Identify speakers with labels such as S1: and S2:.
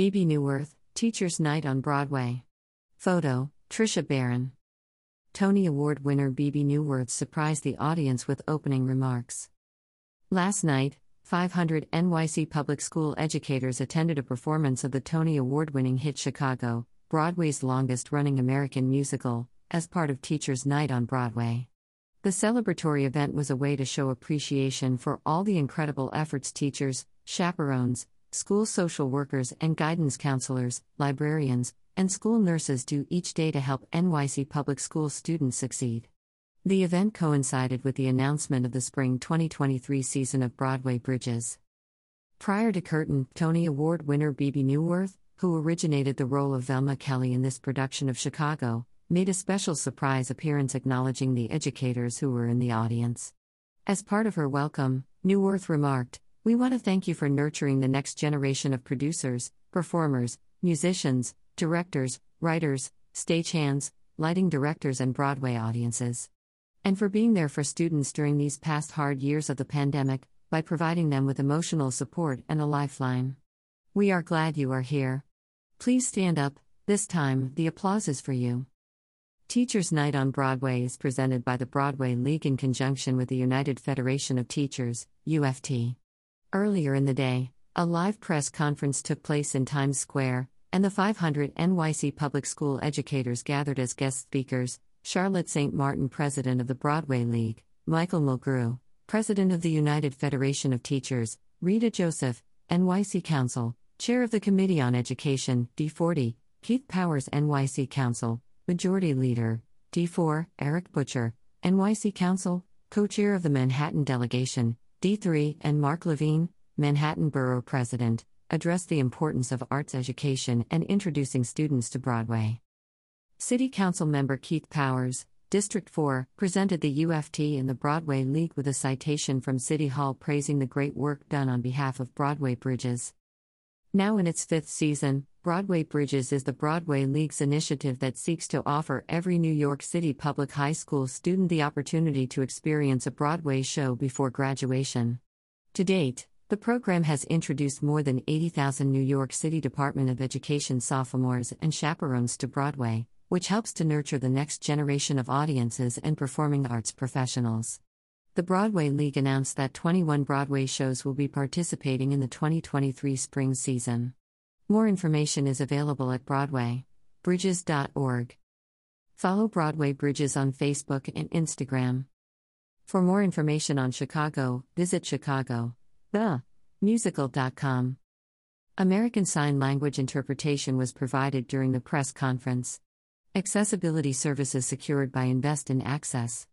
S1: Bebe Neuwirth, Teacher's Night on Broadway. Photo Trisha Barron. Tony Award winner Bebe Neuwirth surprised the audience with opening remarks. Last night, 500 NYC public school educators attended a performance of the Tony Award winning hit Chicago, Broadway's longest running American musical, as part of Teacher's Night on Broadway. The celebratory event was a way to show appreciation for all the incredible efforts teachers, chaperones, school social workers and guidance counselors, librarians, and school nurses do each day to help NYC public school students succeed. The event coincided with the announcement of the spring 2023 season of Broadway Bridges. Prior to Curtain, Tony Award winner Bebe Neuwirth, who originated the role of Velma Kelly in this production of Chicago, made a special surprise appearance acknowledging the educators who were in the audience. As part of her welcome, Neuwirth remarked, We want to thank you for nurturing the next generation of producers, performers, musicians, directors, writers, stagehands, lighting directors, and Broadway audiences and for being there for students during these past hard years of the pandemic by providing them with emotional support and a lifeline. We are glad you are here. Please stand up, this time, the applause is for you. Teachers' Night on Broadway is presented by the Broadway League in conjunction with the United Federation of Teachers, UFT. Earlier in the day, a live press conference took place in Times Square, and the 500 NYC public school educators gathered as guest speakers, Charlotte St. Martin, President of the Broadway League, Michael Mulgrew, President of the United Federation of Teachers, Rita Joseph, NYC Council, Chair of the Committee on Education, D40, Keith Powers, NYC Council, Majority Leader, D4, Erik Bottcher, NYC Council, Co Chair of the Manhattan Delegation, D3, and Mark Levine, Manhattan Borough President, addressed the importance of arts education and introducing students to Broadway. City Council member Keith Powers, District 4, presented the UFT and the Broadway League with a citation from City Hall praising the great work done on behalf of Broadway Bridges. Now in its fifth season, Broadway Bridges is the Broadway League's initiative that seeks to offer every New York City public high school student the opportunity to experience a Broadway show before graduation. To date, the program has introduced more than 80,000 New York City Department of Education sophomores and chaperones to Broadway, which helps to nurture the next generation of audiences and performing arts professionals. The Broadway League announced that 21 Broadway shows will be participating in the 2023 spring season. More information is available at BroadwayBridges.org. Follow Broadway Bridges on Facebook and Instagram. For more information on Chicago, visit Chicago, the musical.com. American Sign Language interpretation was provided during the press conference. Accessibility services secured by Invest in Access.